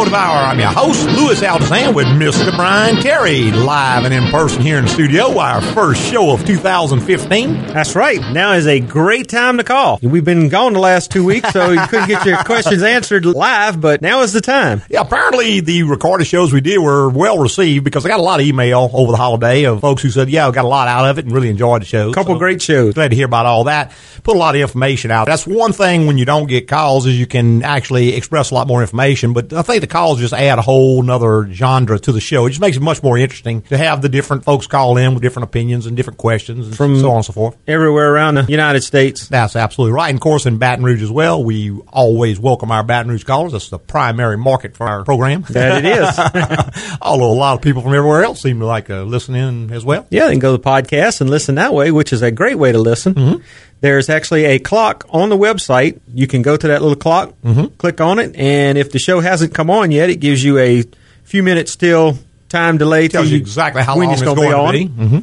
Automotive Hour. I'm your host, Louis Altazan, with Mr. Brian Terry, live and in person here in the studio. Our first show of 2015. That's right. Now is a great time to call. We've been gone the last two weeks, so you couldn't get your questions answered live, but now is the time. Yeah, apparently the recorded shows we did were well received because I got a lot of email over the holiday of folks who said, yeah, I got a lot out of it and really enjoyed the show. Couple great shows. Glad to hear about all that. Put a lot of information out. That's one thing when you don't get calls is you can actually express a lot more information, but I think the calls just add a whole nother genre to the show. It just makes it much more interesting to have the different folks call in with different opinions and different questions and From- so on and so forth. Everywhere around the United States. That's absolutely right. And of course, in Baton Rouge as well, we always welcome our Baton Rouge callers. That's the primary market for our program. That it is. Although a lot of people from everywhere else seem to like uh, listen in as well. Yeah, they can go to the podcast and listen that way, which is a great way to listen. Mm-hmm. There's actually a clock on the website. You can go to that little clock, Mm-hmm. click on it, and if the show hasn't come on yet, it gives you a few minutes still time delay till Tells you exactly how long it's going to be. Mhm.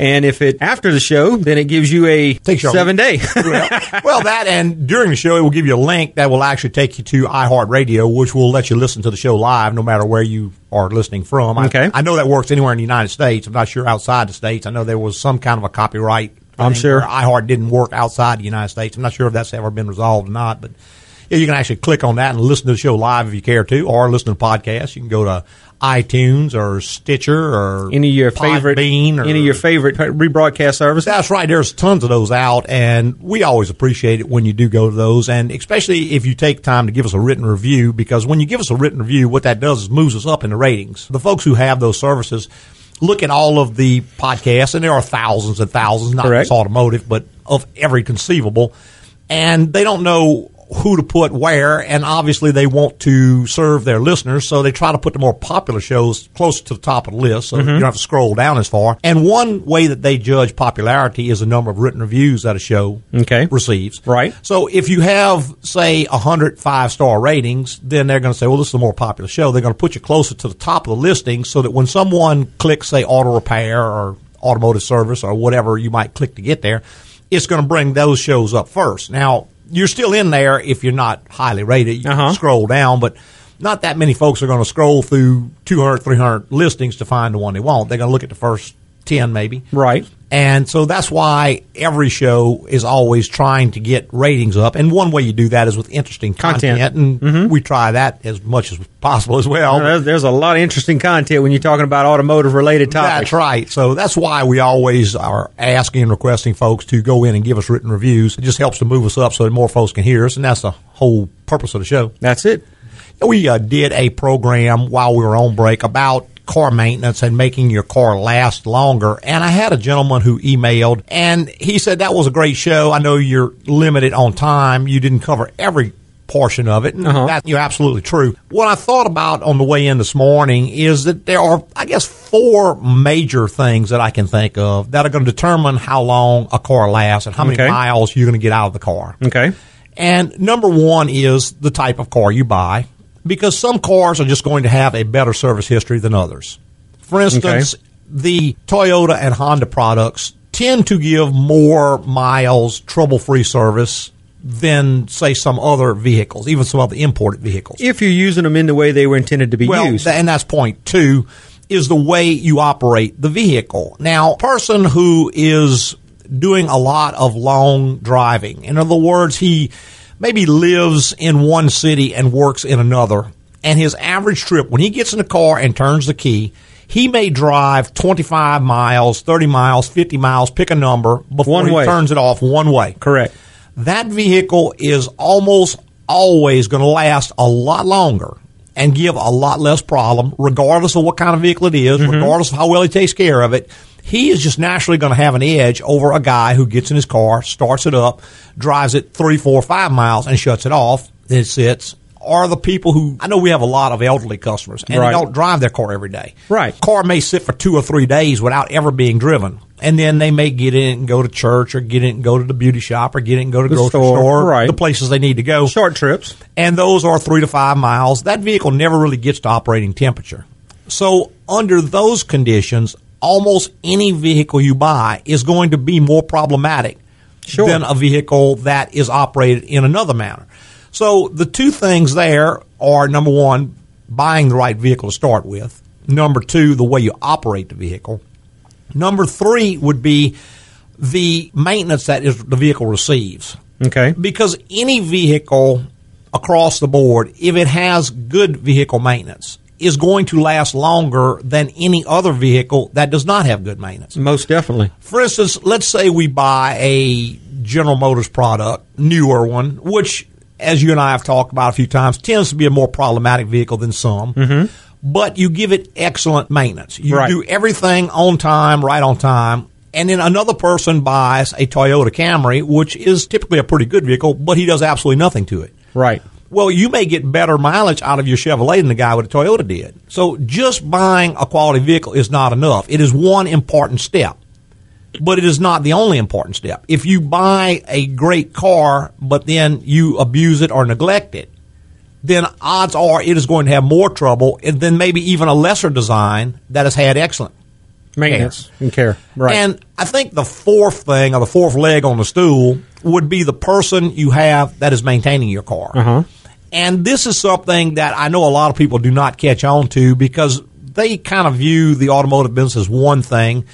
And if it after the show, then it gives you a Takes seven day. well, well, that and during the show, it will give you a link that will actually take you to iHeartRadio, which will let you listen to the show live no matter where you are listening from. I- Okay. I, know that works anywhere in the United States. I'm not sure outside the States. I know there was some kind of a copyright. I'm sure. iHeart didn't work outside the United States. I'm not sure if that's ever been resolved or not, but you can actually click on that and listen to the show live if you care to, or listen to the podcast. You can go to iTunes or Stitcher or any of your favorite Podbean or any of your favorite rebroadcast services. that's right. There's tons of those out, and we always appreciate it when you do go to those, and especially if you take time to give us a written review, because when you give us a written review, what that does is moves us up in the ratings. The folks who have those services look at all of the podcasts, and there are thousands and thousands, not Correct. just automotive, but of every conceivable, and they don't know who to put where, and obviously they want to serve their listeners, so they try to put the more popular shows close to the top of the list, so mm-hmm. you don't have to scroll down as far. And one way that they judge popularity is the number of written reviews that a show Okay. receives. Right. So if you have, say, a hundred five star ratings, then they're going to say, well, this is a more popular show. They're going to put you closer to the top of the listing so that when someone clicks, say, auto repair or automotive service or whatever you might click to get there, it's going to bring those shows up first. Now, you're still in there if you're not highly rated. You Uh-huh. scroll down, but not that many folks are going to scroll through 200, 300 listings to find the one they want. They're going to look at the first 10 maybe. Right. And so that's why every show is always trying to get ratings up. And one way you do that is with interesting content. Content. And we try that as much as possible as well. There's, there's a lot of interesting content when you're talking about automotive related topics. That's right. So that's why we always are asking and requesting folks to go in and give us written reviews. It just helps to move us up so that more folks can hear us. And that's the whole purpose of the show. That's it. We uh, did a program while we were on break about car maintenance and making your car last longer. And I had a gentleman who emailed and he said that was a great show. I know you're limited on time. You didn't cover every portion of it. And Uh-huh. that, you're absolutely true. What I thought about on the way in this morning is that there are, I guess, four major things that I can think of that are going to determine how long a car lasts and how many Okay. miles you're going to get out of the car. Okay. And number one is the type of car you buy, because some cars are just going to have a better service history than others. For instance, the Toyota and Honda products tend to give more miles trouble free service than, say, some other vehicles, even some other imported vehicles. If you're using them in the way they were intended to be Well, used. and that's point two is the way you operate the vehicle. Now, a person who is doing a lot of long driving, in other words, he maybe lives in one city and works in another, and his average trip, when he gets in the car and turns the key, he may drive 25 miles, 30 miles, 50 miles, pick a number before One he way. turns it off one way Correct. that vehicle is almost always going to last a lot longer and give a lot less problem, regardless of what kind of vehicle it is, mm-hmm. regardless of how well he takes care of it. He is just naturally going to have an edge over a guy who gets in his car, starts it up, drives it three, four, five miles, and shuts it off. Then it sits. Are the people who I know we have a lot of elderly customers and Right. they don't drive their car every day. Right. Car may sit for two or three days without ever being driven. And then they may get in and go to church or get in and go to the beauty shop or get in and go to the The grocery store, store, right. the places they need to go. Short trips. And those are three to five miles. That vehicle never really gets to operating temperature. So under those conditions, almost any vehicle you buy is going to be more problematic Sure. than a vehicle that is operated in another manner. So the two things there are number one, buying the right vehicle to start with. Number two, the way you operate the vehicle. Number three would be the maintenance that is, the vehicle receives. Okay. Because any vehicle across the board, if it has good vehicle maintenance, is going to last longer than any other vehicle that does not have good maintenance. Most definitely. For instance, let's say we buy a General Motors product, newer one, which, as you and I have talked about a few times, tends to be a more problematic vehicle than some. Mm-hmm. But you give it excellent maintenance. You Right. do everything on time, right on time. And then another person buys a Toyota Camry, which is typically a pretty good vehicle, but he does absolutely nothing to it. Right. Well, you may get better mileage out of your Chevrolet than the guy with a Toyota did. So just buying a quality vehicle is not enough. It is one important step, but it is not the only important step. If you buy a great car, but then you abuse it or neglect it, then odds are it is going to have more trouble and then maybe even a lesser design that has had excellent Maintenance and care. Right. and I think the fourth thing, or the fourth leg on the stool, would be the person you have that is maintaining your car. Uh-huh. And this is something that I know a lot of people do not catch on to because they kind of view the automotive business as one thing.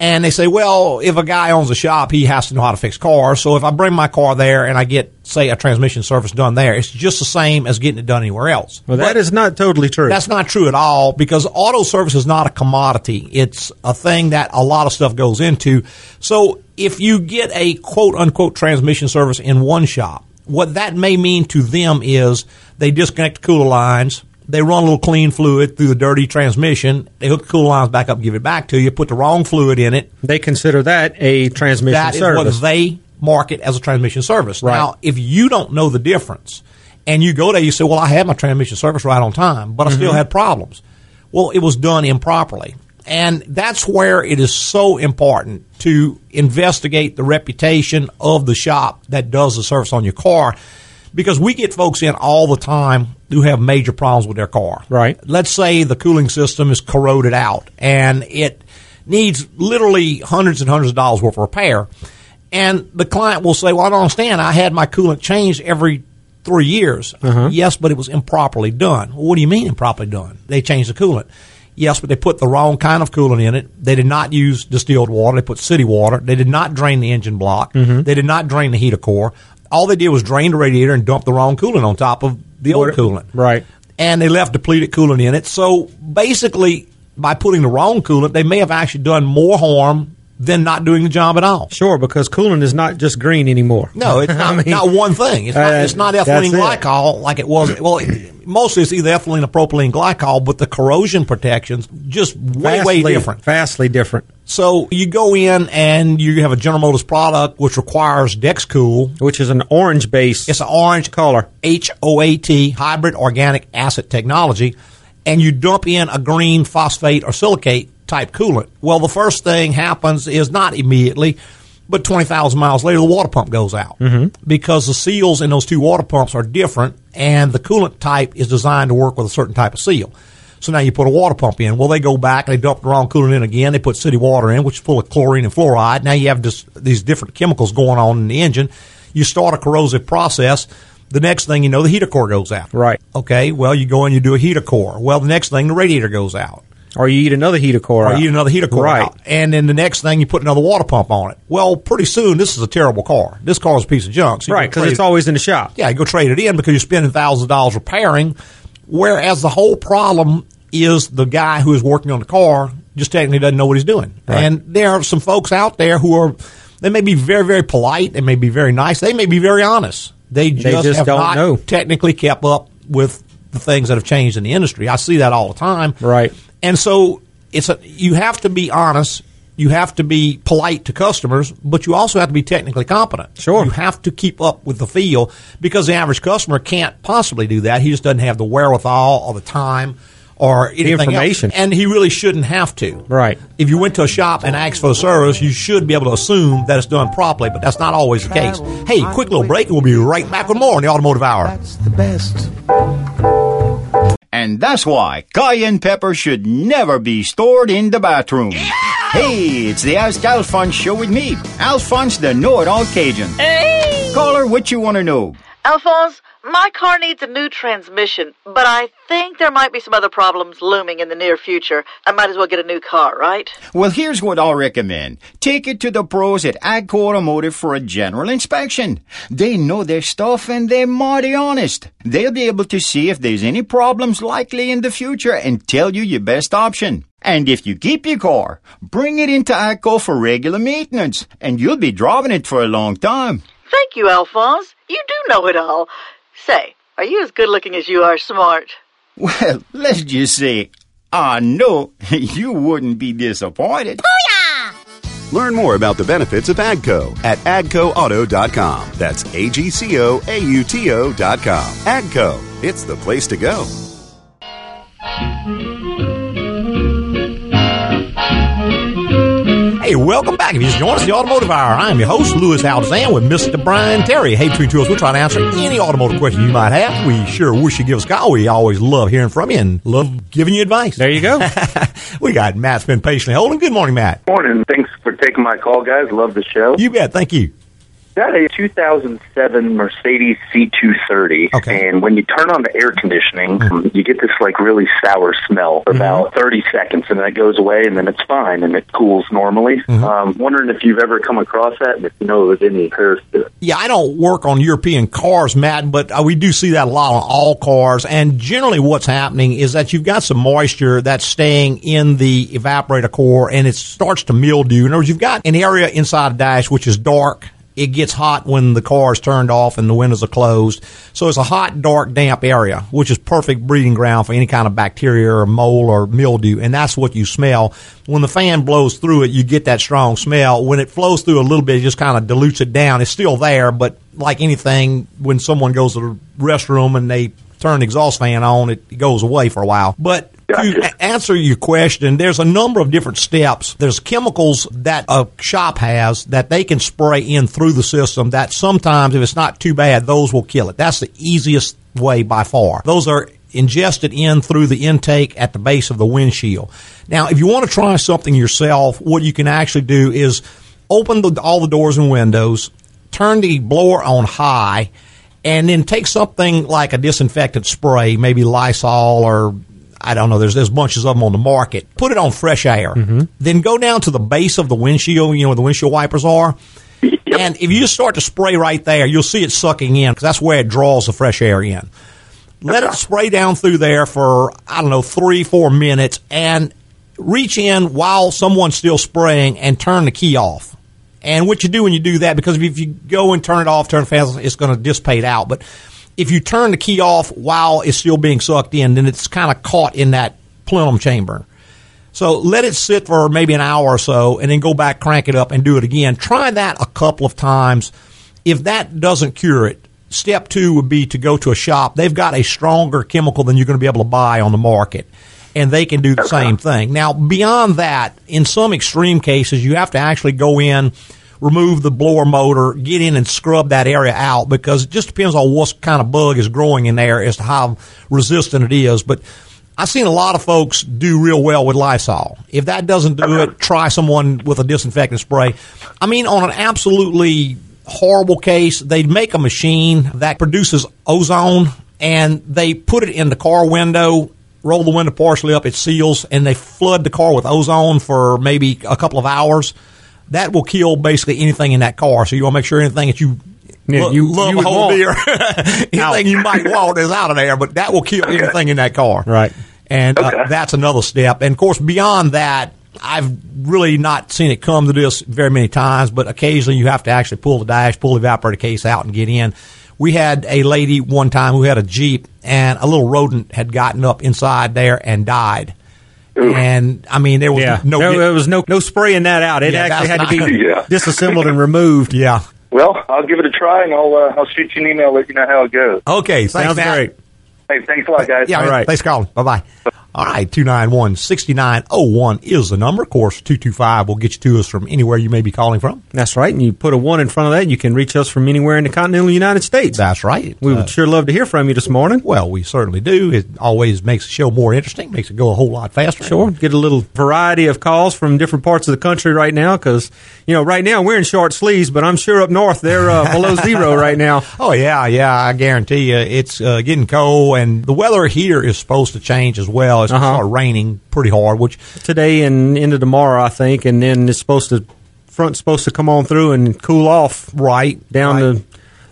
And they say, well, if a guy owns a shop, he has to know how to fix cars. So if I bring my car there and I get, say, a transmission service done there, it's just the same as getting it done anywhere else. well, that But- is not totally true. that's not true at all because auto service is not a commodity. It's a thing that a lot of stuff goes into. So if you get a quote unquote transmission service in one shop, what that may mean to them is they disconnect the cooler lines, they run a little clean fluid through the dirty transmission, they hook the cooler lines back up, give it back to you, put the wrong fluid in it, they consider that a transmission that is service. what they market as a transmission service. Right. Now, if you don't know the difference and you go there, you say, well, I had my transmission service right on time, but I Mm-hmm. still had problems. Well, it was done improperly. And that's where it is so important to investigate the reputation of the shop that does the service on your car because we get folks in all the time who have major problems with their car. Right. Let's say the cooling system is corroded out and it needs literally hundreds and hundreds of dollars worth of repair. And the client will say, Well, I don't understand. I had my coolant changed every three years. Uh-huh. Yes, but it was improperly done. Well, what do you mean improperly done? They changed the coolant. Yes, but they put the wrong kind of coolant in it. They did not use distilled water. They put city water. They did not drain the engine block. Mm-hmm. They did not drain the heater core. All they did was drain the radiator and dump the wrong coolant on top of the old coolant right. and they left depleted coolant in it. So basically, by putting the wrong coolant, they may have actually done more harm than not doing the job at all. Sure, because coolant is not just green anymore. No, it's not, I mean, not one thing. It's not, uh, it's not that's ethylene it. glycol like it was. Well, it- mostly it's either ethylene or propylene glycol, but the corrosion protections just way, way vastly- different. Vastly different. So you go in and you have a General Motors product which requires Dexcool. Which is an orange base. It's an orange color. HOAT, hybrid organic acid technology, and you dump in a green phosphate or silicate type coolant. Well, the first thing happens is not immediately, but 20,000 miles later, the water pump goes out mm-hmm. because the seals in those two water pumps are different, and the coolant type is designed to work with a certain type of seal. So now you put a water pump in. Well, they go back and they dump the wrong coolant in again. They put city water in, which is full of chlorine and fluoride. Now you have this, these different chemicals going on in the engine. You start a corrosive process. The next thing you know, the heater core goes out. Right. Okay. Well, you go and you do a heater core. Well, the next thing, the radiator goes out. Or you eat another heater core. Or out. you eat another heater core Right. out. And then the next thing, you put another water pump on it. Well, pretty soon, this is a terrible car. This car is a piece of junk. So Right, because it's it- always in the shop. yeah, you go trade it in because you're spending thousands of dollars repairing. Whereas the whole problem is the guy who is working on the car just technically doesn't know what he's doing. Right. And there are some folks out there who are, they may be very, very polite. They may be very nice. They may be very honest. They just, just have don't not know. technically kept up with the things that have changed in the industry. I see that all the time. Right. And so it's a, you have to be honest. You have to be polite to customers, but you also have to be technically competent. Sure. You have to keep up with the feel because the average customer can't possibly do that. He just doesn't have the wherewithal or the time or anything else. information. And he really shouldn't have to. Right. If you went to a shop and asked for a service, you should be able to assume that it's done properly, but that's not always the case. Hey, quick little break. We'll be right back with more on the Automotive Hour. That's the best. And that's why cayenne pepper should never be stored in the bathroom. Hey, it's the Ask Alphonse show with me, Alphonse the Know-It-All Cajun. Hey! Caller, what you want to know? Alphonse, my car needs a new transmission, but I think there might be some other problems looming in the near future. I might as well get a new car, right? Well, here's what I'll recommend. Take it to the pros at Agco Automotive for a general inspection. They know their stuff and they're mighty honest. They'll be able to see if there's any problems likely in the future and tell you your best option. And if you keep your car, bring it into Agco for regular maintenance, and you'll be driving it for a long time. Thank you, Alphonse. You do know it all. Say, are you as good looking as you are smart? Well, let's just say, I know you wouldn't be disappointed. Learn more about the benefits of AGCO at agcoauto.com. That's A G C O A U T O.com. AGCO, it's the place to go. Hey, welcome back. If you just joined us, the Automotive Hour. I'm your host, Louis Altazan, with Mr. Brian Terry. Hey, between two of us, we're trying to answer any automotive question you might have. We sure wish you give us a call. We always love hearing from you and love giving you advice. There you go. we got Matt's been patiently holding. Good morning, Matt. Morning. Thanks for taking my call, guys. Love the show. You bet. Thank you. Got a 2007 Mercedes C230, Okay. and when you turn on the air conditioning, you get this like really sour smell for about 30 seconds, and then it goes away, and then it's fine, and it cools normally. Um, wondering if you've ever come across that, and if you know there's any repairs to it. Yeah, I don't work on European cars, Matt, but uh, we do see that a lot on all cars. And generally, what's happening is that you've got some moisture that's staying in the evaporator core, and it starts to mildew. In other words, you've got an area inside the dash which is dark. It gets hot when the car is turned off and the windows are closed. So it's a hot, dark, damp area, which is perfect breeding ground for any kind of bacteria or mold or mildew. And that's what you smell. When the fan blows through it, you get that strong smell. When it flows through a little bit, it just kind of dilutes it down. It's still there, but like anything, when someone goes to the restroom and they turn the exhaust fan on, it goes away for a while. But Gotcha. a- answer your question, there's a number of different steps. There's chemicals that a shop has that they can spray in through the system that sometimes, if it's not too bad, those will kill it. That's the easiest way by far. Those are ingested in through the intake at the base of the windshield. Now, if you want to try something yourself, what you can actually do is open the, all the doors and windows, turn the blower on high, and then take something like a disinfectant spray, maybe Lysol or I don't know. There's there's bunches of them on the market. Put it on fresh air. Mm-hmm. Then go down to the base of the windshield. You know where the windshield wipers are. And if you just start to spray right there, you'll see it sucking in because that's where it draws the fresh air in. Let it spray down through there for I don't know three four minutes, and reach in while someone's still spraying and turn the key off. And what you do when you do that, because if you go and turn it off, turn the fans, it's going to dissipate out. But if you turn the key off while it's still being sucked in, then it's kind of caught in that plenum chamber. So let it sit for maybe an hour or so, and then go back, crank it up, and do it again. Try that a couple of times. If that doesn't cure it, step two would be to go to a shop. They've got a stronger chemical than you're going to be able to buy on the market, and they can do the same thing. Now, beyond that, in some extreme cases, you have to actually go in, remove the blower motor, get in and scrub that area out because it just depends on what kind of bug is growing in there as to how resistant it is. But I've seen a lot of folks do real well with Lysol. If that doesn't do it, try someone with a disinfectant spray. I mean, on an absolutely horrible case, they'd make a machine that produces ozone and they put it in the car window, roll the window partially up, it seals, and they flood the car with ozone for maybe a couple of hours. That will kill basically anything in that car. So you want to make sure anything that you Yeah, lo- you- love you whole deer, anything you might want is out of there, but that will kill anything in that car. Right. And uh, that's another step. And of course, beyond that, I've really not seen it come to this very many times, but occasionally you have to actually pull the dash, pull the evaporator case out, and get in. We had a lady one time who had a Jeep, and a little rodent had gotten up inside there and died. And I mean, there was Yeah. no, No, there was no no spraying that out. It Yeah, actually had that's to be Yeah. disassembled and removed. yeah. Well, I'll give it a try, and I'll uh, I'll shoot you an email, let you know how it goes. Okay, thanks, Sounds Matt. great. Hey, thanks a lot, guys. Yeah, All right. Thanks for calling. Bye bye. All right, 291 6901 is the number. Of course, 225 will get you to us from anywhere you may be calling from. That's right. And you put a one in front of that, you can reach us from anywhere in the continental United States. That's right. we would Uh, sure love to hear from you this morning. well, we certainly do. It always makes the show more interesting, makes it go a whole lot faster. Sure. Get a little variety of calls from different parts of the country right now because, you know, right now we're in short sleeves, but I'm sure up north they're uh, below zero right now. Oh yeah, yeah. I guarantee you, it's uh, getting cold, and the weather here is supposed to change as well. Uh-huh. start raining pretty hard, which Today and into tomorrow, I think, and then it's supposed to, front's supposed to come on through and cool off right down right, to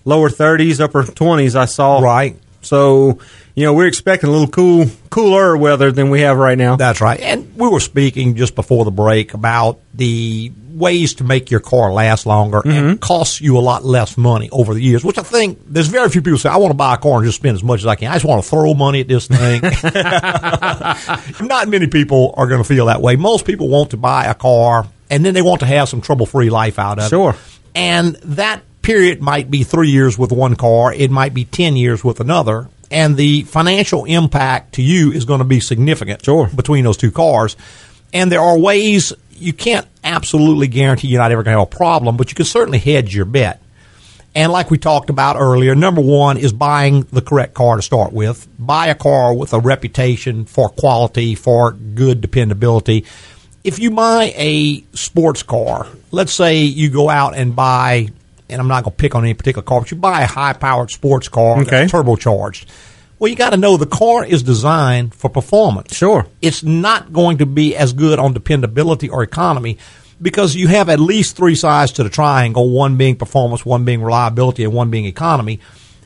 lower 30s, upper 20s, I saw. right. So, you know, we're expecting a little cool, cooler weather than we have right now. That's right. And we were speaking just before the break about the ways to make your car last longer Mm-hmm. and cost you a lot less money over the years, which I think there's very few people say, I want to buy a car and just spend as much as I can. I just want to throw money at this thing. Not many people are going to feel that way. Most people want to buy a car and then they want to have some trouble free life out of Sure. it. Sure. And that period might be three years with one car, it might be 10 years with another. And the financial impact to you is going to be significant Sure. between those two cars. And there are ways you can't absolutely guarantee you're not ever going to have a problem, but you can certainly hedge your bet. And like we talked about earlier, number one is buying the correct car to start with. Buy a car with a reputation for quality, for good dependability. If you buy a sports car, let's say you go out and buy, and I'm not going to pick on any particular car, but you buy a high powered sports car Okay. that's turbocharged. Well, you got to know the car is designed for performance Sure. it's not going to be as good on dependability or economy because you have at least three sides to the triangle one being performance, one being reliability, and one being economy.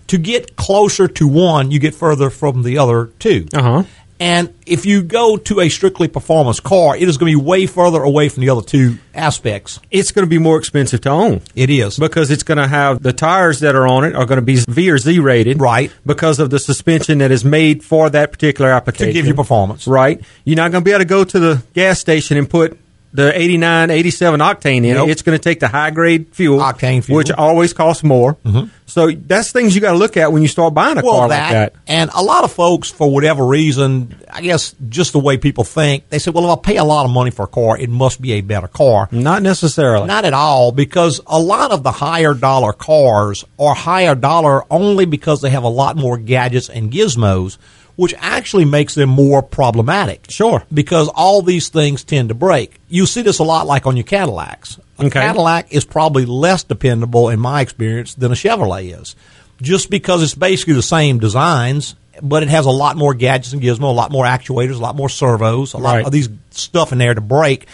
To get closer to one, you get further from the other two. Uh-huh. And if you go to a strictly performance car, it is going to be way further away from the other two aspects. It's going to be more expensive to own. It is. because it's going to have the tires that are on it are going to be V or Z rated, Right. Because of the suspension that is made for that particular application To give you performance. right? You're not going to be able to go to the gas station and put the 89, 87 octane in Nope. it. It's going to take the high grade fuel, Octane fuel. which always costs more. Mm-hmm. So that's things you got to look at when you start buying a well, car that, like that. and a lot of folks, for whatever reason, I guess just the way people think, they say, "Well, if I pay a lot of money for a car, it must be a better car." Not necessarily. Not at all, because a lot of the higher dollar cars are higher dollar only because they have a lot more gadgets and gizmos, which actually makes them more problematic. Sure. Because all these things tend to break. You see this a lot like on your Cadillacs. A Okay. Cadillac is probably less dependable, in my experience, than a Chevrolet is. Just because it's basically the same designs, but it has a lot more gadgets and gizmos, a lot more actuators, a lot more servos, a lot Right. of these stuff in there to break.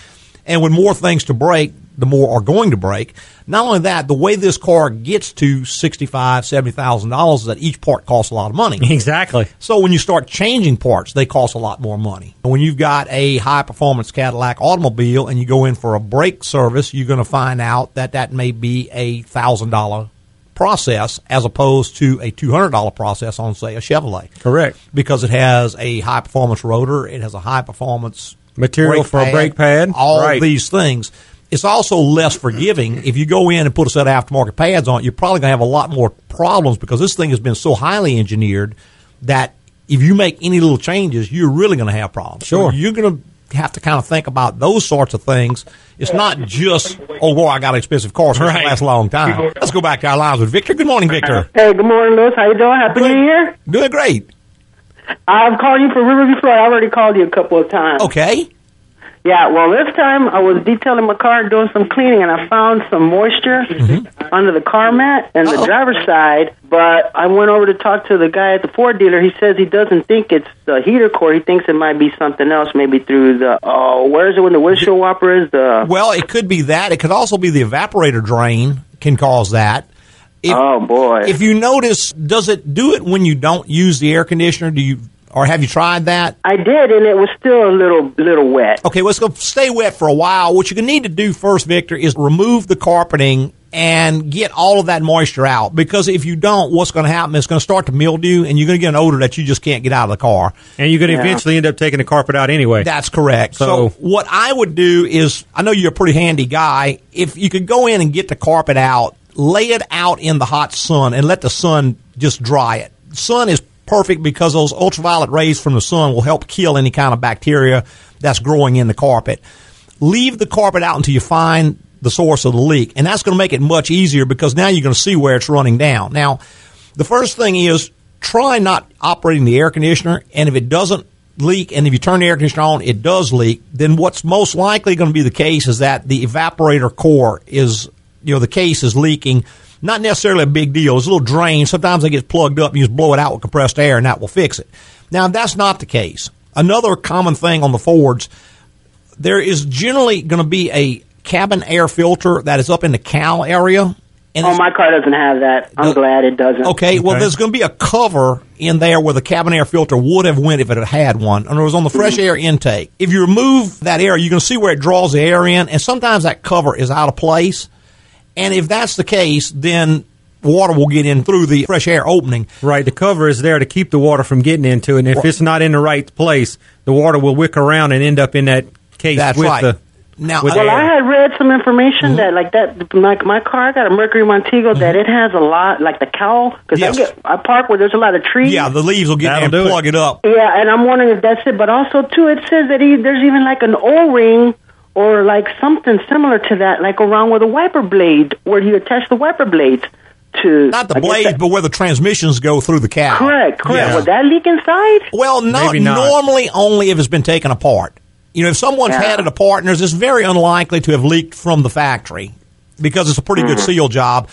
And with more things to break, the more are going to break. Not only that, the way this car gets to sixty-five, seventy thousand dollars is that each part costs a lot of money. exactly. So when you start changing parts, they cost a lot more money. When you've got a high performance Cadillac automobile and you go in for a brake service, you're going to find out that that may be a thousand dollar process as opposed to a two hundred dollar process on say a Chevrolet. Correct. Because it has a high performance rotor, it has a high performance Material for a brake pad. all Right. these things. It's also less forgiving. If you go in and put a set of aftermarket pads on it, you're probably going to have a lot more problems because this thing has been so highly engineered that if you make any little changes, you're really going to have problems. So Sure. you're going to have to kind of think about those sorts of things. It's not just, oh, boy, I got an expensive car, so it's going Right. to last a long time. Let's go back to our lines with Victor. Good morning, Victor. Hey, good morning, Louis. How you doing? Happy New Year. Doing great. I'm calling you for Riverview, Florida. I've already called you a couple of times. Okay. Yeah, well, this time I was detailing my car doing some cleaning, and I found some moisture mm-hmm. under the car mat and Uh-oh. the driver's side. But I went over to talk to the guy at the Ford dealer. He says he doesn't think it's the heater core. He thinks it might be something else, maybe through the oh, where is it when the windshield wiper is? The Well, it could be that. It could also be the evaporator drain can cause that. If, oh boy. If you notice, does it do it when you don't use the air conditioner? Do you, or have you tried that? I did, and it was still a little little wet. Okay, well, it's going to stay wet for a while. What you're going to need to do first, Victor, is remove the carpeting and get all of that moisture out. Because if you don't, what's going to happen is it's going to start to mildew, and you're going to get an odor that you just can't get out of the car. And you're going to Yeah. eventually end up taking the carpet out anyway. That's correct. So, So- what I would do is, I know you're a pretty handy guy. If you could go in and get the carpet out, lay it out in the hot sun, and let the sun just dry it. Sun is perfect because those ultraviolet rays from the sun will help kill any kind of bacteria that's growing in the carpet. Leave the carpet out until you find the source of the leak, and that's going to make it much easier because now you're going to see where it's running down. Now, the first thing is try not operating the air conditioner, and if it doesn't leak, and if you turn the air conditioner on, it does leak, then what's most likely going to be the case is that the evaporator core is, you know, the case is leaking. Not necessarily a big deal. It's a little drain. Sometimes it gets plugged up and you just blow it out with compressed air and that will fix it. Now, if that's not the case, another common thing on the Fords, there is generally going to be a cabin air filter that is up in the cowl area. And Oh, my car doesn't have that. I'm The- glad it doesn't. Okay, well, Okay. there's going to be a cover in there where the cabin air filter would have went if it had had one, and it was on the fresh mm-hmm. air intake. If you remove that air, you can see where it draws the air in, and sometimes that cover is out of place. And if that's the case, then water will get in through the fresh air opening. Right, the cover is there to keep the water from getting into it, and if it's not in the right place, the water will wick around and end up in that case That's with right. the. Now, with Well, air. I had read some information mm-hmm. that, like that, like my car, I got a Mercury Montego, that mm-hmm. it has a lot, like the cowl, because Yes. I get I park where there's a lot of trees. yeah, the leaves will get That'll in do and it. plug it up. Yeah, and I'm wondering if that's it. But also, too, it says that he, there's even like an O-ring or like something similar to that, like around with a wiper blade, where you attach the wiper blades to. Not the I guess blades, that- but where the transmissions go through the cowl. Correct, correct. Yeah. Would that leak inside? Well, not, not. normally only if it's been taken apart. You know, if someone's Yeah. had it apart, and it's very unlikely to have leaked from the factory because it's a pretty Mm. good seal job.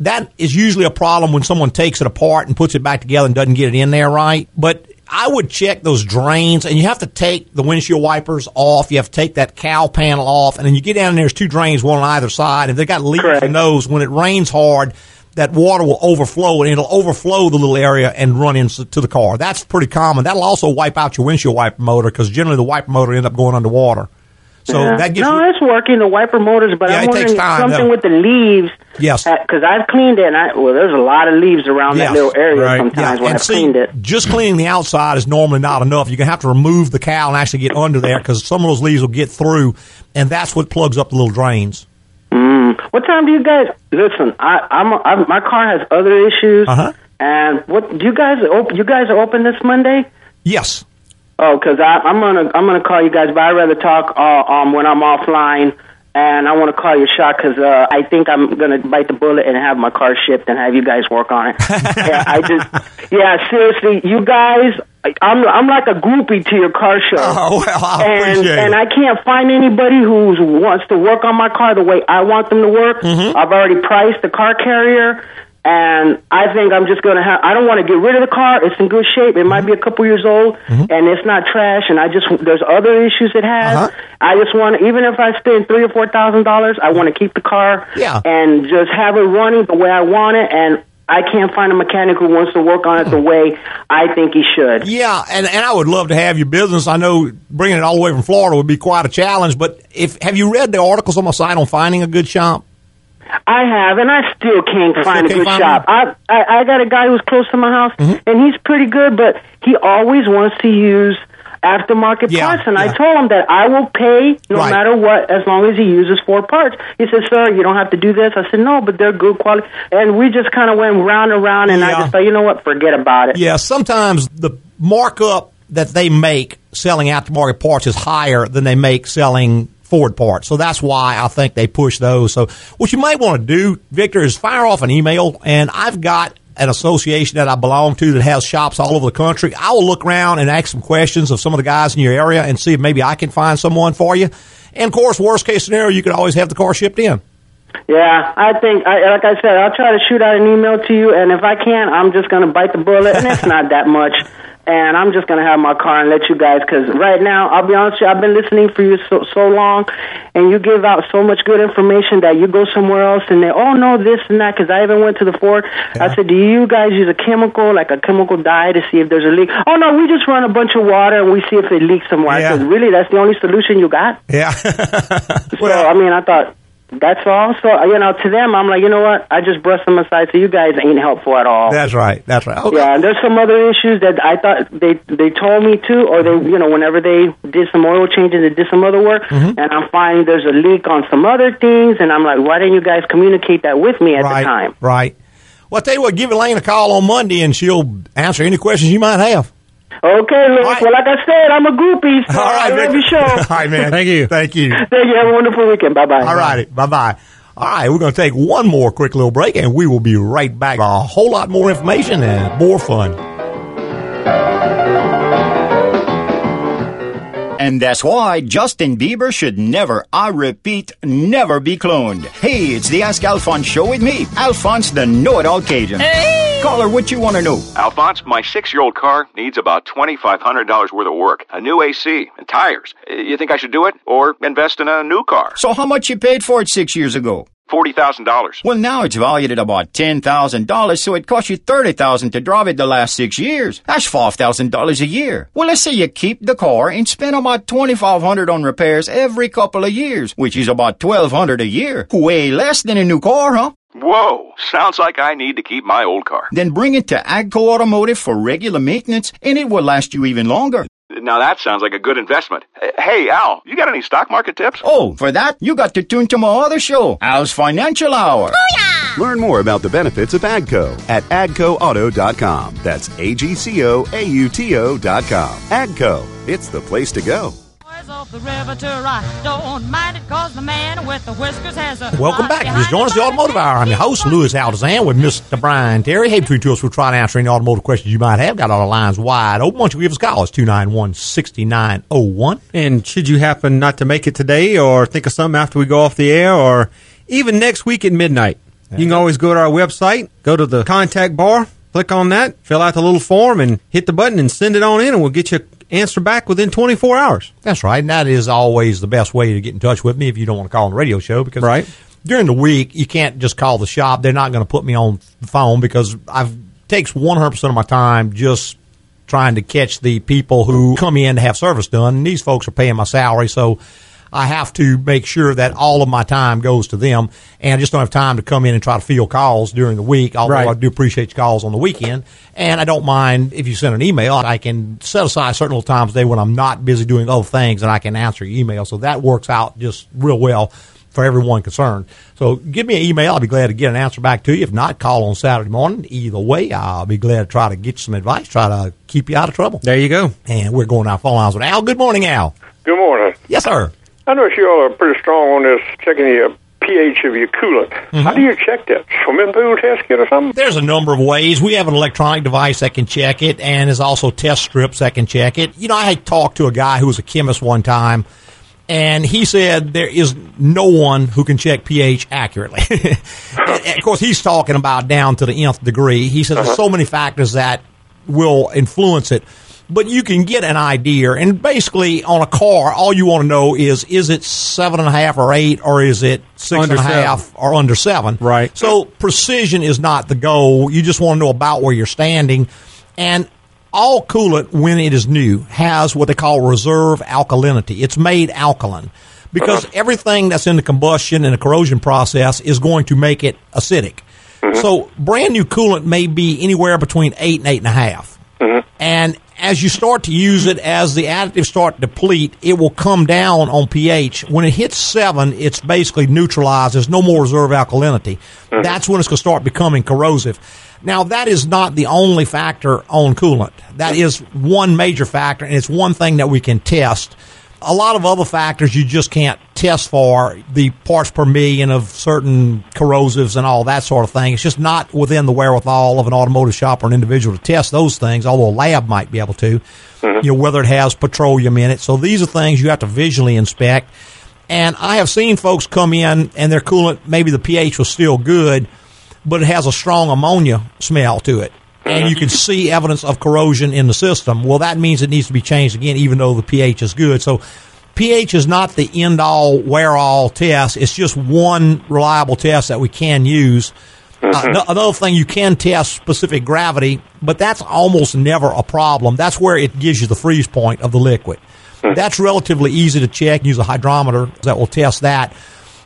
That is usually a problem when someone takes it apart and puts it back together and doesn't get it in there right. But I would check those drains, and you have to take the windshield wipers off. You have to take that cowl panel off, and then you get down and there's two drains, one on either side. If they got leaks Correct. in those, when it rains hard, that water will overflow and it'll overflow the little area and run into the car. That's pretty common. That'll also wipe out your windshield wiper motor because generally the wiper motor end up going underwater. So Yeah. that gives no, you, it's working the wiper motors, but Yeah, I'm wondering time, something though. with the leaves. Yes. because I've cleaned it. and I Well, there's a lot of leaves around Yes. that little area Right. sometimes when and I've see, cleaned it. just cleaning the outside is normally not enough. You're gonna have to remove the cowl and actually get under there because some of those leaves will get through, and that's what plugs up the little drains. Mm. What time do you guys listen? I, I'm, I'm my car has other issues, Uh-huh. and what do you guys open? You guys are open this Monday? Yes. Oh, because I'm gonna I'm gonna call you guys, but I'd rather talk uh, um when I'm offline. And I want to call your shot because uh, I think I'm gonna bite the bullet and have my car shipped and have you guys work on it. yeah, I just yeah, seriously, you guys, I'm I'm like a groupie to your car show. Oh, well, I and appreciate and it. I can't find anybody who wants to work on my car the way I want them to work. Mm-hmm. I've already priced the car carrier, and I think I'm just going to have. I don't want to get rid of the car. It's in good shape. It might be a couple years old, and it's not trash. And I just there's other issues it has. Mm-hmm. Uh-huh. I just want to, even if I spend three or four thousand dollars, I want to keep the car. Yeah. and just have it running the way I want it and. I can't find a mechanic who wants to work on it the way I think he should. Yeah, and, and I would love to have your business. I know bringing it all the way from Florida would be quite a challenge, but if have you read the articles on my site on finding a good shop? I have, and I still can't Still find a good shop. I, I I got a guy who's close to my house, Mm-hmm. and he's pretty good, but he always wants to use aftermarket Yeah, parts. And yeah. I told him that I will pay no Right. matter what, as long as he uses Ford parts. He said, "Sir, you don't have to do this." I said, "No, but they're good quality." And we just kind of went round and round, and Yeah. I just thought, you know what, forget about it. Yeah, sometimes the markup that they make selling aftermarket parts is higher than they make selling Ford parts. So that's why I think they push those. So what you might want to do, Victor, is fire off an email, and I've got an association that I belong to that has shops all over the country. I will look around and ask some questions of some of the guys in your area and see if maybe I can find someone for you. And of course, worst case scenario, you could always have the car shipped in. Yeah, I think, I, like I said, I'll try to shoot out an email to you, and if I can't, I'm just going to bite the bullet, and it's not that much. And I'm just to have my car and let you guys, because right now, I'll be honest with you, I've been listening for you so, so long, and you give out so much good information that you go somewhere else and they, oh no, this and that, because I even went to the Ford. I said, do you guys use a chemical, like a chemical dye, to see if there's a leak? Oh no, we just run a bunch of water and we see if it leaks somewhere. Yeah. I said, really, that's the only solution you got? Yeah. So I mean, I thought that's all. So you know, to them, I'm like, you know what? I just brushed them aside. So you guys ain't helpful at all. that's right. That's right. Okay. yeah, and there's some other issues that I thought they they told me to, or they you know whenever they did some oil changes, they did some other work, Mm-hmm. and I'm finding there's a leak on some other things, and I'm like, why didn't you guys communicate that with me at right, the time? Right. Well, I tell you what, give Elaine a call on Monday, and she'll answer any questions you might have. Okay, Luke. right. Well, like I said, I'm a groupie. So All right, I love man. your show. All right, man. Thank you. Thank you. Thank you. Have a wonderful weekend. Bye bye. All righty. Bye bye. All right, we're going to take one more quick little break, and we will be right back. A whole lot more information and more fun. And that's why Justin Bieber should never, I repeat, never be cloned. Hey, it's the Ask Alphonse show with me, Alphonse the know-it-all Cajun. Hey! Caller, what you want to know? Alphonse, my six-year-old car needs about $2,500 worth of work, a new AC, and tires. You think I should do it, or invest in a new car? So how much you paid for it six years ago? $40,000. Well, now it's valued at about $10,000, so it cost you $30,000 to drive it the last six years. That's $5,000 a year. Well, let's say you keep the car and spend about $2,500 on repairs every couple of years, which is about $1,200 a year. Way less than a new car, huh? Whoa, sounds like I need to keep my old car. Then bring it to Agco Automotive for regular maintenance, and it will last you even longer. Now that sounds like a good investment. Hey, Al, you got any stock market tips? Oh, for that, you got to tune to my other show, Al's Financial Hour. Booyah! Learn more about the benefits of AGCO at agcoauto.com. That's A G C O A U T O.com. AGCO, it's the place to go. Boys off the river to rock. Don't mind it cause the man with the whiskers has a Welcome back. Just join us the Automotive Hour. I'm your host, Louis Altazan, with Mr. Brian Terry. Hey, between two of us, we'll try to answer any automotive questions you might have. Got all the lines wide open. Why don't you give us a call? It's 291 6901. And should you happen not to make it today or think of something after we go off the air or even next week at midnight, you can always go to our website, go to the contact bar, click on that, fill out the little form, and hit the button and send it on in, and we'll get you an answer back within 24 hours. That's right. And that is always the best way to get in touch with me if you don't want to call on the radio show because Right. during the week you can't just call the shop. They're not going to put me on the phone because I've takes 100% of my time just trying to catch the people who come in to have service done. And these folks are paying my salary, so I have to make sure that all of my time goes to them, and I just don't have time to come in and try to field calls during the week. Although Right. I do appreciate your calls on the weekend, and I don't mind if you send an email. I can set aside certain little times a day when I'm not busy doing other things, and I can answer your email. So that works out just real well for everyone concerned. So give me an email. I'll be glad to get an answer back to you. If not, call on Saturday morning. Either way, I'll be glad to try to get you some advice, try to keep you out of trouble. There you go. And we're going our phone lines with Al. Good morning, Al. Good morning. Yes, sir. I know you all are pretty strong on this checking the pH of your coolant. How mm-hmm. do you check that? Swimming pool test kit or something? There's a number of ways. We have an electronic device that can check it, and there's also test strips that can check it. You know, I had talked to a guy who was a chemist one time, and he said there is no one who can check pH accurately. Of course, he's talking about down to the nth degree. He says there's uh-huh. so many factors that will influence it. But you can get an idea, and basically on a car, all you want to know is is it seven and a half or eight, or is it six Under and a half or under seven? Right. So precision is not the goal. You just want to know about where you're standing. And all coolant, when it is new, has what they call reserve alkalinity. It's made alkaline because uh-huh. everything that's in the combustion and the corrosion process is going to make it acidic. Mm-hmm. So brand new coolant may be anywhere between eight and eight and a half. And as you start to use it, as the additives start to deplete, it will come down on pH. When it hits seven, it's basically neutralized. There's no more reserve alkalinity. Mm-hmm. That's when it's going to start becoming corrosive. Now, that is not the only factor on coolant. That is one major factor, and it's one thing that we can test. A lot of other factors you just can't test for the parts per million of certain corrosives and all that sort of thing. It's just not within the wherewithal of an automotive shop or an individual to test those things, although a lab might be able to. Mm-hmm. You know, whether it has petroleum in it. So these are things you have to visually inspect. And I have seen folks come in and their coolant, maybe the pH was still good, but it has a strong ammonia smell to it. And you can see evidence of corrosion in the system. Well, that means it needs to be changed again, even though the pH is good. So, pH is not the end all, wear all test. It's just one reliable test that we can use. Uh, another thing, you can test specific gravity, but that's almost never a problem. That's where it gives you the freeze point of the liquid. That's relatively easy to check. Use a hydrometer that will test that.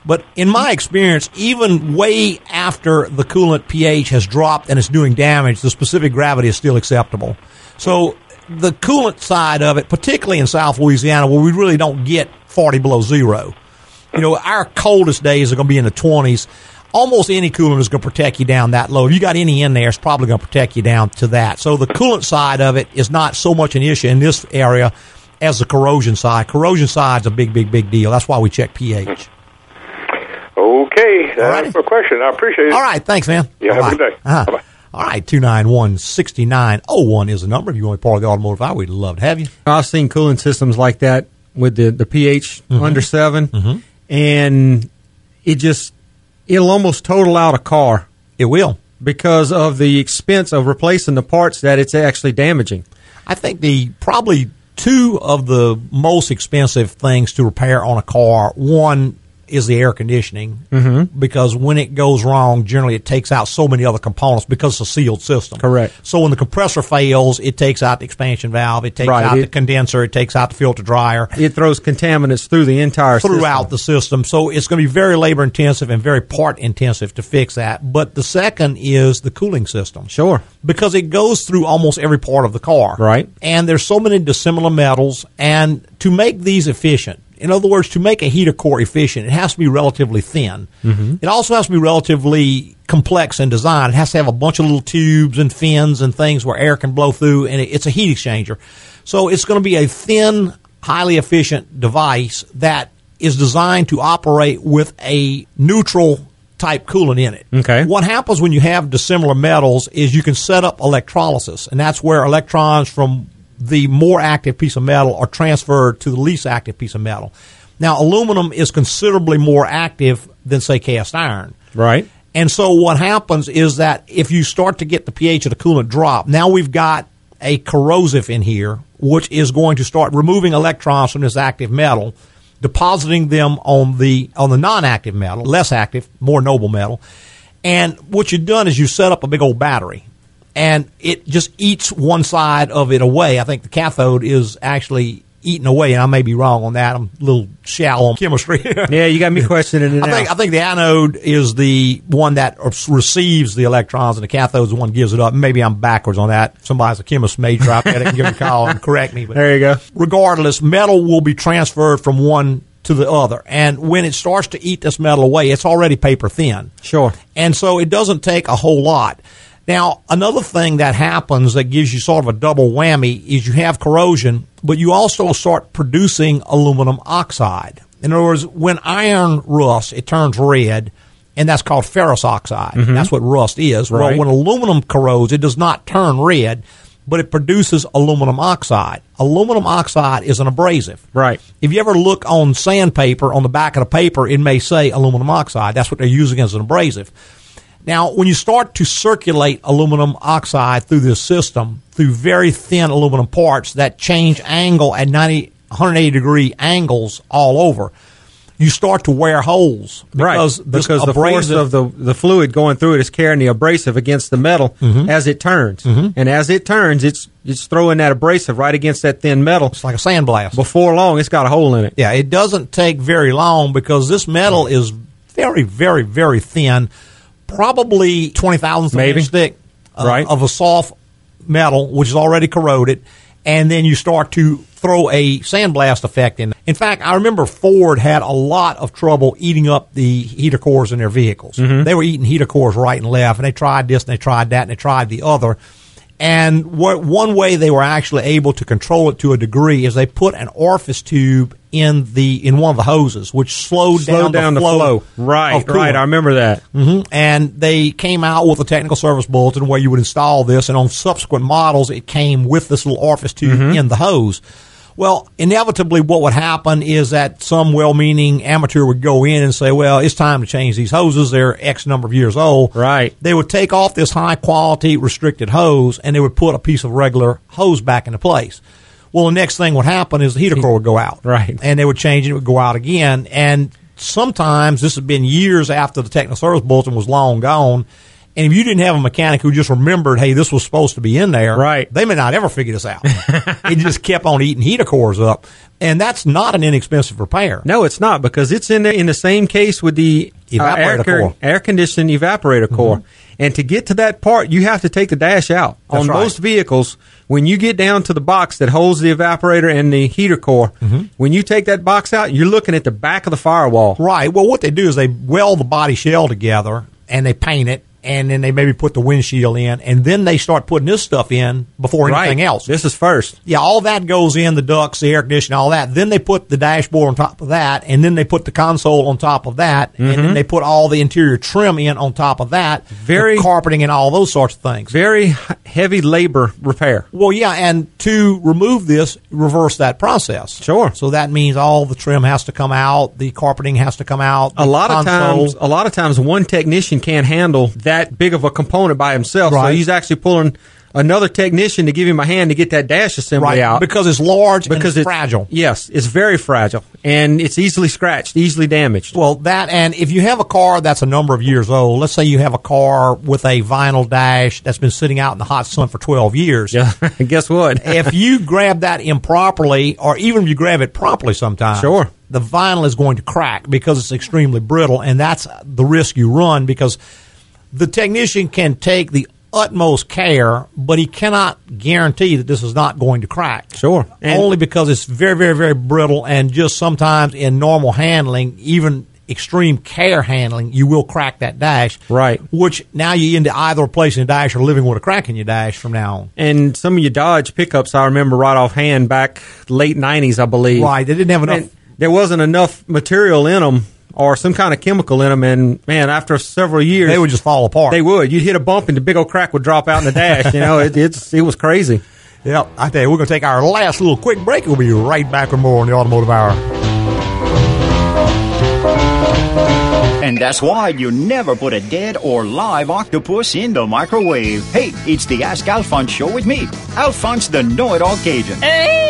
But in my experience, even way after the coolant pH has dropped and it's doing damage, the specific gravity is still acceptable. So the coolant side of it, particularly in South Louisiana, where we really don't get 40 below zero, you know, our coldest days are going to be in the 20s. almost any coolant is going to protect you down that low. If you got any in there, it's probably going to protect you down to that. So the coolant side of it is not so much an issue in this area as the corrosion side. Corrosion side's a big, big, big deal. That's why we check pH. Okay, that's my question. I appreciate it. All right, thanks, man. Yeah, have a good day. Uh-huh. Bye-bye. All right, 291 6901 is the number. If you want to be part of the automotive hour, we'd love to have you. I've seen cooling systems like that with the, the pH Mm-hmm. under 7 and it just it'll almost total out a car. It will because of the expense of replacing the parts that it's actually damaging. I think the probably two of the most expensive things to repair on a car. One is the air conditioning Mhm. because when it goes wrong, generally it takes out so many other components because it's a sealed system. Correct. So when the compressor fails, it takes out the expansion valve, it takes Right, out it- the condenser, it takes out the filter dryer. It throws contaminants through the entire throughout the system. So it's going to be very labor intensive and very part intensive to fix that. But the second is the cooling system. Sure. Because it goes through almost every part of the car. Right. And there's so many dissimilar metals. And to make these efficient, in other words, to make a heater core efficient, it has to be relatively thin. Mhm. It also has to be relatively complex in design. It has to have a bunch of little tubes and fins and things where air can blow through, and it- it's a heat exchanger. So it's going to be a thin, highly efficient device that is designed to operate with a neutral type coolant in it. Okay. What happens when you have dissimilar metals is you can set up electrolysis, and that's where electrons from the more active piece of metal are transferred to the least active piece of metal. Now, aluminum is considerably more active than, say, cast iron. Right. And so what happens is that if you start to get the pH of the coolant drop, now we've got a corrosive in here, which is going to start removing electrons from this active metal, depositing them on the on the non-active metal, less active, more noble metal. And what you've done is you set up a big old battery, and it just eats one side of it away. I think the cathode is actually eaten away, and I may be wrong on that. I'm a little shallow on chemistry. Yeah, you got me questioning it I now. think I think the anode is the one that receives the electrons, and the cathode is the one that gives it up. Maybe I'm backwards on that. Somebody's a chemist major out there that can give me a call and correct me. But There you go. regardless, metal will be transferred from one to the other, and when it starts to eat this metal away, it's already paper thin. Sure. And so it doesn't take a whole lot. Now, another thing that happens that gives you sort of a double whammy is you have corrosion, but you also start producing aluminum oxide. In other words, when iron rusts, it turns red, and that's called ferrous oxide. Mhm. That's what rust is. Right. Well, when aluminum corrodes, it does not turn red, but it produces aluminum oxide. Aluminum oxide is an abrasive. Right. If you ever look on sandpaper, on the back of the paper, it may say aluminum oxide. That's what they're using as an abrasive. Now, when you start to circulate aluminum oxide through this system, through very thin aluminum parts that change angle at 90, 180 degree angles all over, you start to wear holes because right. because the force of the the fluid going through it is carrying the abrasive against the metal Mhm. as it turns, and as it turns, it's it's throwing that abrasive right against that thin metal. It's like a sandblast. Before long, it's got a hole in it. Yeah, it doesn't take very long because this metal is very, very, very thin, probably twenty thousandths of an Maybe. inch thick, uh, Right. of a soft metal which is already corroded, and then you start to throw a sandblast effect in. In fact, I remember Ford had a lot of trouble eating up the heater cores in their vehicles. Mhm. They were eating heater cores right and left, and they tried this and they tried that and they tried the other. And what, one way they were actually able to control it to a degree is they put an orifice tube in the in one of the hoses, which slowed, Slow down, the flow. Right, of right. coolant. I remember that. hmm And they came out with a technical service bulletin where you would install this, and on subsequent models, it came with this little orifice tube Mhm. in the hose. Well, inevitably, what would happen is that some well-meaning amateur would go in and say, "Well, it's time to change these hoses. They're X number of years old." Right. They would take off this high-quality restricted hose, and they would put a piece of regular hose back into place. Well, the next thing would happen is the heater core would go out, Right. and they would change it, it would go out again, and sometimes this has been years after the technical service bulletin was long gone. And if you didn't have a mechanic who just remembered, hey, this was supposed to be in there, Right. they may not ever figure this out. it just kept on eating heater cores up. And that's not an inexpensive repair. No, it's not because it's in the, in the same case with the Evaporator uh, air, core. air conditioned evaporator core. And to get to that part, you have to take the dash out. That's On right. most vehicles, when you get down to the box that holds the evaporator and the heater core, when you take that box out, you're looking at the back of the firewall. Right. Well, what they do is they weld the body shell together and they paint it, and then they maybe put the windshield in, and then they start putting this stuff in before anything Right. else. This is first. Yeah, all that goes in the ducts, the air conditioning, all that. Then they put the dashboard on top of that, and then they put the console on top of that, and then they put all the interior trim in on top of that, Mm-hmm. Very- the carpeting and all those sorts of things. Very heavy labor repair. Well, yeah, and to remove this, reverse that process. Sure. So that means all the trim has to come out, the carpeting has to come out. A lot of times, a lot of times, one technician can't handle that big of a component by himself. So he's actually pulling another technician to give him a hand to get that dash assembly right out because it's large because and it's fragile. Yes, it's very fragile and it's easily scratched, easily damaged. Well, that and if you have a car that's a number of years old, let's say you have a car with a vinyl dash that's been sitting out in the hot sun for 12 years. Yeah, guess what? if you grab that improperly, or even if you grab it properly sometimes, Sure. the vinyl is going to crack because it's extremely brittle, and that's the risk you run because the technician can take the utmost care, but he cannot guarantee that this is not going to crack. Sure. And- Only because it's very, very, very brittle, and just sometimes in normal handling, even extreme care handling, you will crack that dash. Right. Which now you're into either replacing a dash or living with a crack in your dash from now on. And some of your Dodge pickups, I remember right offhand back late '90s, I believe. Right. They didn't have enough. Man, there wasn't enough material in them or some kind of chemical in them, and man, after several years, They would just fall apart. They would. You'd hit a bump, and the big old crack would drop out in the dash. You know, it, it's it was crazy. Yep. I tell you, we're going to take our last little quick break. We'll be right back with more on the Automotive Hour. And that's why you never put a dead or live octopus in the microwave. Hey, it's the Ask Alphonse show with me, Alphonse the know-it-all Cajun. Hey!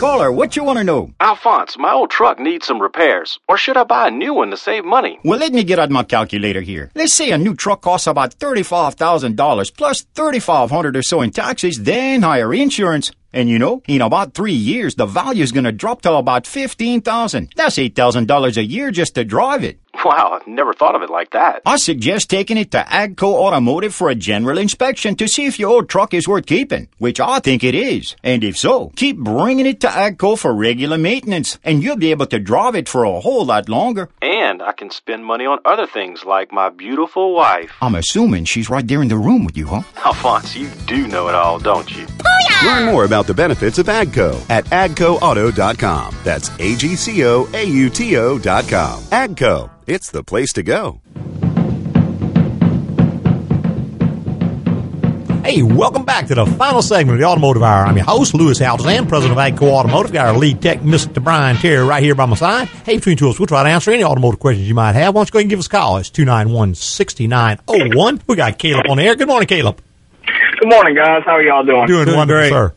Caller, what you want to know? Alphonse, my old truck needs some repairs. Or should I buy a new one to save money? Well, let me get out my calculator here. Let's say a new truck costs about $35,000 plus plus $3,500 or so in taxes, then higher insurance. And you know, in about three years, the value is going to drop to about 15000 That's $8,000 a year just to drive it. Wow, I've never thought of it like that. I suggest taking it to Agco Automotive for a general inspection to see if your old truck is worth keeping, which I think it is. And if so, keep bringing it to Agco for regular maintenance, and you'll be able to drive it for a whole lot longer. And I can spend money on other things like my beautiful wife. I'm assuming she's right there in the room with you, huh? Alphonse, you do know it all, don't you? Learn more about the benefits of AGCO at agcoauto.com. That's A G C O A U T O.com. AGCO, it's the place to go. Hey, welcome back to the final segment of the Automotive Hour. I'm your host, Louis Altazan, president of Agco Automotive. Got our lead tech, Mr. Brian Terry, right here by my side. Hey, between tools, we'll try to answer any automotive questions you might have. Why don't you go ahead and give us a call? It's 291 6901. We got Caleb on the air. Good morning, Caleb. Good morning, guys. How are y'all doing? Doing, wonderful, sir.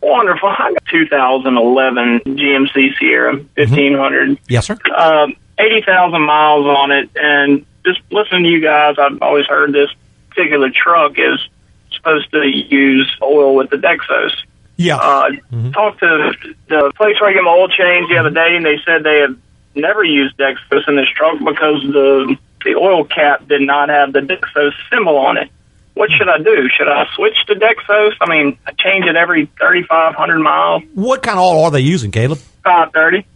Wonderful. I got 2011 GMC Sierra 1500. Yes, sir. Um, 80,000 miles on it, and just listening to you guys, I've always heard this particular truck is supposed to use oil with the Dexos. Yeah. Uh, Talked to the place where I get my oil change the other day, and they said they have never used Dexos in this truck because the the oil cap did not have the Dexos symbol on it. What should I do? Should I switch to Dexos? I mean, I change it every 3,500 miles, What kind of oil are they using, Caleb? 530.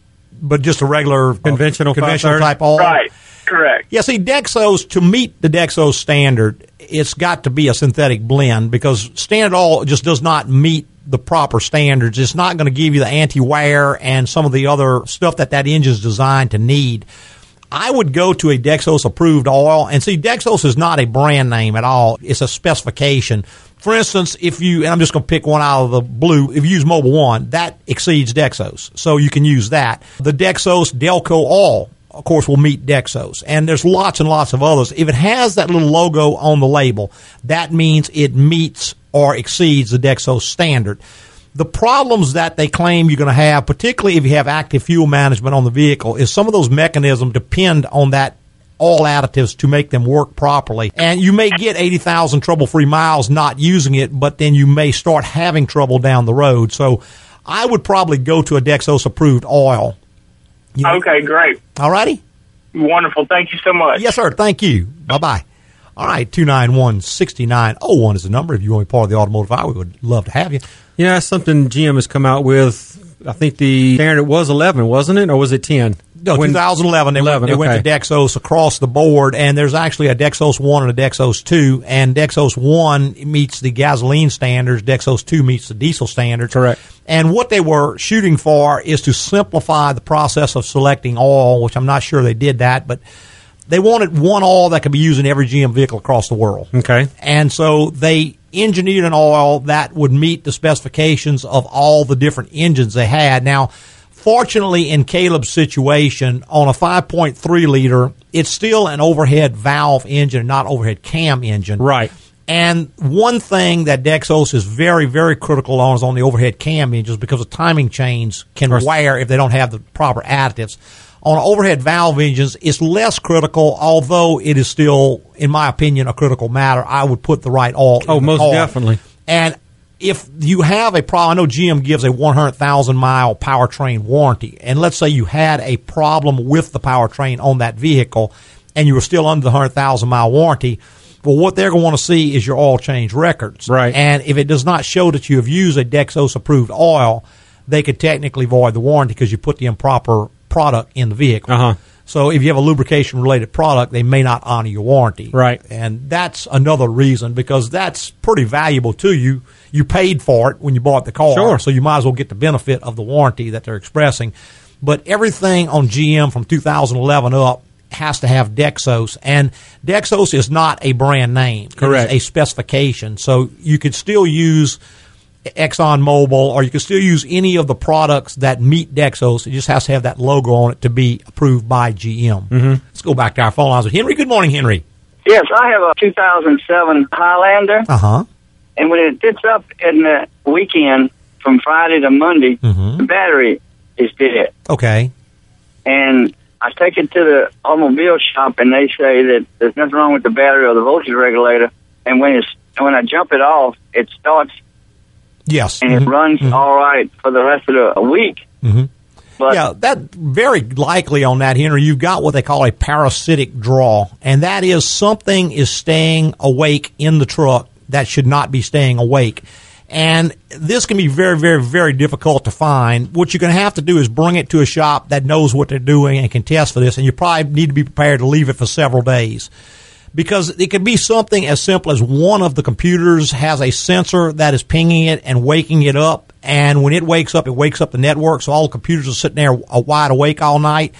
But just a regular Conventional conventional type oil? Right, correct. Yeah, see, Dexos, to meet the Dexos standard, it's got to be a synthetic blend because standard oil just does not meet the proper standards. It's not going to give you the anti-wear and some of the other stuff that that engine is designed to need. I would go to a Dexos approved oil and see Dexos is not a brand name at all. It's a specification. For instance, if you, and I'm just going to pick one out of the blue, if you use Mobil One, that exceeds Dexos. So you can use that. The Dexos Delco all of course, will meet Dexos. And there's lots and lots of others. If it has that little logo on the label, that means it meets or exceeds the Dexos standard. The problems that they claim you're going to have, particularly if you have active fuel management on the vehicle, is some of those mechanisms depend on that all additives to make them work properly. And you may get 80,000 trouble free miles not using it, but then you may start having trouble down the road. So I would probably go to a Dexos approved oil. You know- Okay, great. All righty? Wonderful. Thank you so much. Yes, sir. Thank you. Bye bye. All right, 291 6901 is the number. If you want to be part of the automotive hour, we would love to have you. Yeah, something GM has come out with. I think the standard was 11, wasn't it? Or was it 10? No, When- 2011. They, 11, went, they went to Dexos across the board, and there's actually a Dexos 1 and a Dexos 2. And Dexos 1 meets the gasoline standards, Dexos 2 meets the diesel standards. Correct. And what they were shooting for is to simplify the process of selecting oil, which I'm not sure they did that, but they wanted one oil that could be used in every GM vehicle across the world. Okay. And so they engineered an oil that would meet the specifications of all the different engines they had. Now, fortunately, in Caleb's situation, on a 5.3 liter, it's still an overhead valve engine, not overhead cam engine. Right. And one thing that Dexos is very, very critical on is on the overhead cam engines because the timing chains can wear if they don't have the proper additives. On overhead valve engines, it's less critical, although it is still, in my opinion, a critical matter. I would put the right oil. Oh, in the most car. definitely. And if you have a problem, I know GM gives a 100,000 mile powertrain warranty, and let's say you had a problem with the powertrain on that vehicle, and you were still under the 100,000 mile warranty. Well, what they're going to want to see is your oil change records. Right. And if it does not show that you have used a Dexos approved oil, they could technically void the warranty because you put the improper product in the vehicle. Uh-huh. So if you have a lubrication related product, they may not honor your warranty. Right. And that's another reason because that's pretty valuable to you. You paid for it when you bought the car. Sure. So you might as well get the benefit of the warranty that they're expressing. But everything on GM from 2011 up has to have Dexos. And Dexos is not a brand name. Correct. a specification. So you could still use ExxonMobil or you can still use any of the products that meet Dexos. It just has to have that logo on it to be approved by GM. Mm-hmm. Let's go back to our phone lines with Henry. Good morning, Henry. Yes, I have a 2007 Highlander, Uh huh. and when it gets up in the weekend from Friday to Monday, Mhm. the battery is dead. Okay. And I take it to the automobile shop, and they say that there's nothing wrong with the battery or the voltage regulator. And when it's when I jump it off, it starts Yes. and it runs all right for the rest of the week. Mhm. But yeah, that very likely on that, Henry. You've got what they call a parasitic draw, and that is something is staying awake in the truck that should not be staying awake. And this can be very, very, very difficult to find. What you're going to have to do is bring it to a shop that knows what they're doing and can test for this. And you probably need to be prepared to leave it for several days because it could be something as simple as one of the computers has a sensor that is pinging it and waking it up. And when it wakes up, it wakes up the network. So all the computers are sitting there uh, wide awake all night.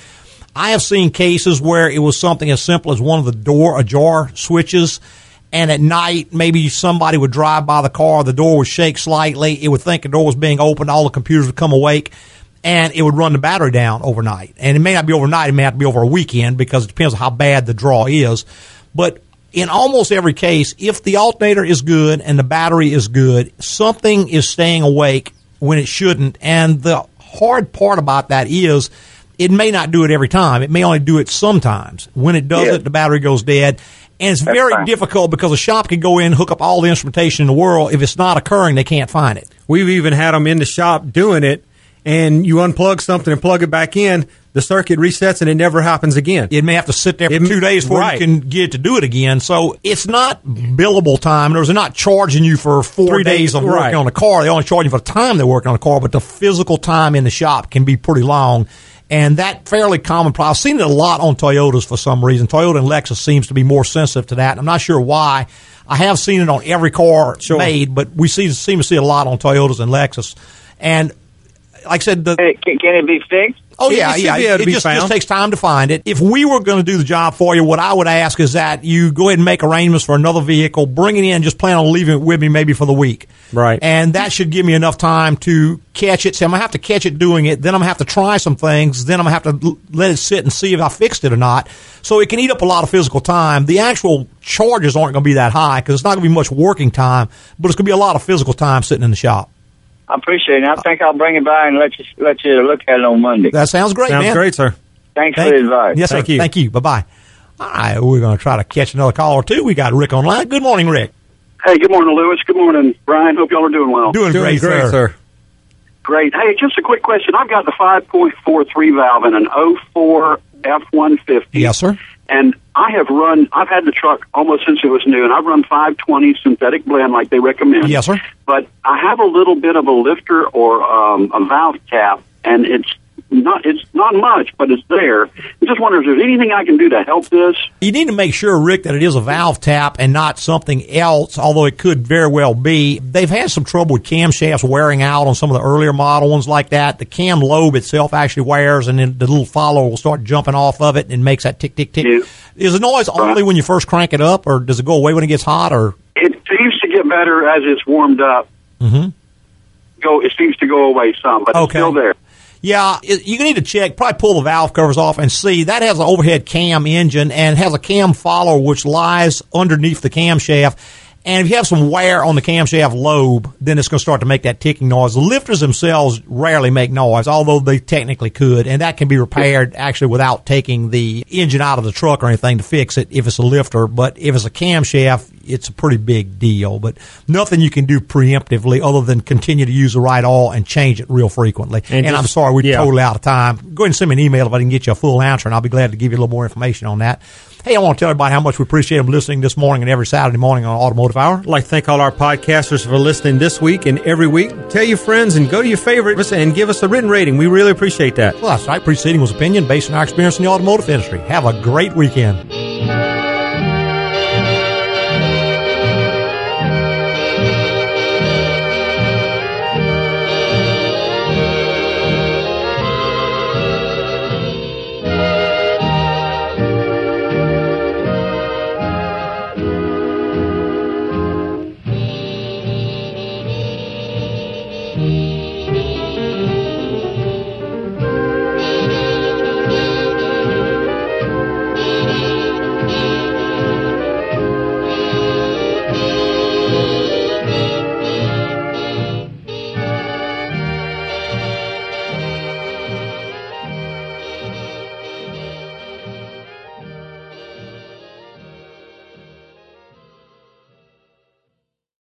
I have seen cases where it was something as simple as one of the door ajar switches. And at night, maybe somebody would drive by the car, the door would shake slightly. It would think the door was being opened. All the computers would come awake and it would run the battery down overnight. And it may not be overnight, it may have to be over a weekend because it depends on how bad the draw is. But in almost every case, if the alternator is good and the battery is good, something is staying awake when it shouldn't. And the hard part about that is it may not do it every time. It may only do it sometimes. When it does Yeah. it, the battery goes dead. And it's That's very fine. difficult because a shop can go in, hook up all the instrumentation in the world. If it's not occurring, they can't find it. We've even had them in the shop doing it, and you unplug something and plug it back in, the circuit resets and it never happens again. It may have to sit there for It- two days before right. you can get it to do it again. So it's not billable time. In They're not charging you for four Three days, days, of working right. on the car. They only charge you for the time they're working on the car, but the physical time in the shop can be pretty long. And that fairly common problem. I've seen it a lot on Toyotas for some reason. Toyota and Lexus seems to be more sensitive to that. I'm not sure why. I have seen it on every car Sure. made, but we see seem to see it a lot on Toyotas and Lexus. And like I said, the, Hey, can, can it be fixed? Oh It- yeah, it yeah. be able to it be just, just takes time to find it. If we were going to do the job for you, what I would ask is that you go ahead and make arrangements for another vehicle, bring it in, just plan on leaving it with me maybe for the week. Right. And that should give me enough time to catch it. So I'm gonna have to catch it doing it. Then I'm gonna have to try some things. Then I'm gonna have to l- let it sit and see if I fixed it or not. So it can eat up a lot of physical time. The actual charges aren't going to be that high because it's not going to be much working time, but it's going to be a lot of physical time sitting in the shop. I appreciate it. I think I'll bring it by and let you let you look at it on Monday. That sounds great, Sounds man. great, sir. Thanks Thank- for the advice. Yes, Thank sir. you. Thank you. Bye bye. All right, we're going to try to catch another call or two. We got Rick online. Good morning, Rick. Hey, good morning, Louis. Good morning, Brian. Hope y'all are doing well. Doing, Doing great, great, sir. sir. Great. Hey, just a quick question. I've got the 5.43 valve in an 04 F one fifty. Yes, sir. And I have run. I've had the truck almost since it was new, and I've run five twenty synthetic blend like they recommend. Yes, sir. But I have a little bit of a lifter or um, a valve tap, and it's not. It's not much, but it's there. I just wonder if there's anything I can do to help this. You need to make sure, Rick, that it is a valve tap and not something else, although it could very well be. They've had some trouble with camshafts wearing out on some of the earlier model ones like that. The cam lobe itself actually wears, and then the little follower will start jumping off of it and makes that tick, tick, tick. Is the noise only when you first crank it up, or does it go away when it gets hot, or? It seems to get better as it's warmed up. Mm-hmm. Go. It seems to go away some, but it's Okay. still there. Yeah, it, you need to check. Probably pull the valve covers off and see that has an overhead cam engine and has a cam follower which lies underneath the camshaft. And if you have some wear on the camshaft lobe, then it's going to start to make that ticking noise. The lifters themselves rarely make noise, although they technically could, and that can be repaired actually without taking the engine out of the truck or anything to fix it if it's a lifter. But if it's a camshaft, it's a pretty big deal. But nothing you can do preemptively other than continue to use the right oil and change it real frequently. And And, I'm sorry, we're yeah. totally out of time. Go ahead and send me an email if I can get you a full answer, and I'll be glad to give you a little more information on that. Hey, I want to tell everybody how much we appreciate them listening this morning and every Saturday morning on Automotive Hour. I'd like to thank all our podcasters for listening this week and every week. Tell your friends and go to your favorites and give us a written rating. We really appreciate that. Well, that's right. Preceding was opinion based on our experience in the automotive industry. Have a great weekend.